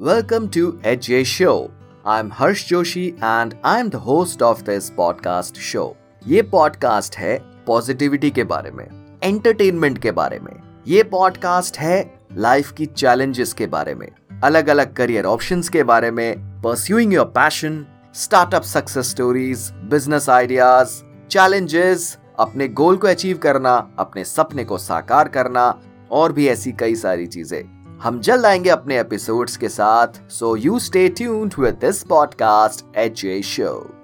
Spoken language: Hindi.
Welcome to HJ Show. I'm Harsh Joshi and I'm the host of this podcast show. ये पॉडकास्ट है पॉजिटिविटी के बारे में एंटरटेनमेंट के बारे में ये पॉडकास्ट है लाइफ की चैलेंजेस के बारे में अलग अलग करियर ऑप्शंस के बारे में pursuing your passion startup success stories business ideas challenges अपने गोल को अचीव करना, अपने सपने को साकार करना, और भी ऐसी कई सारी चीज़ें हम जल्द आएँगे अपने एपिसोड्स के साथ so you stay tuned with this podcast H show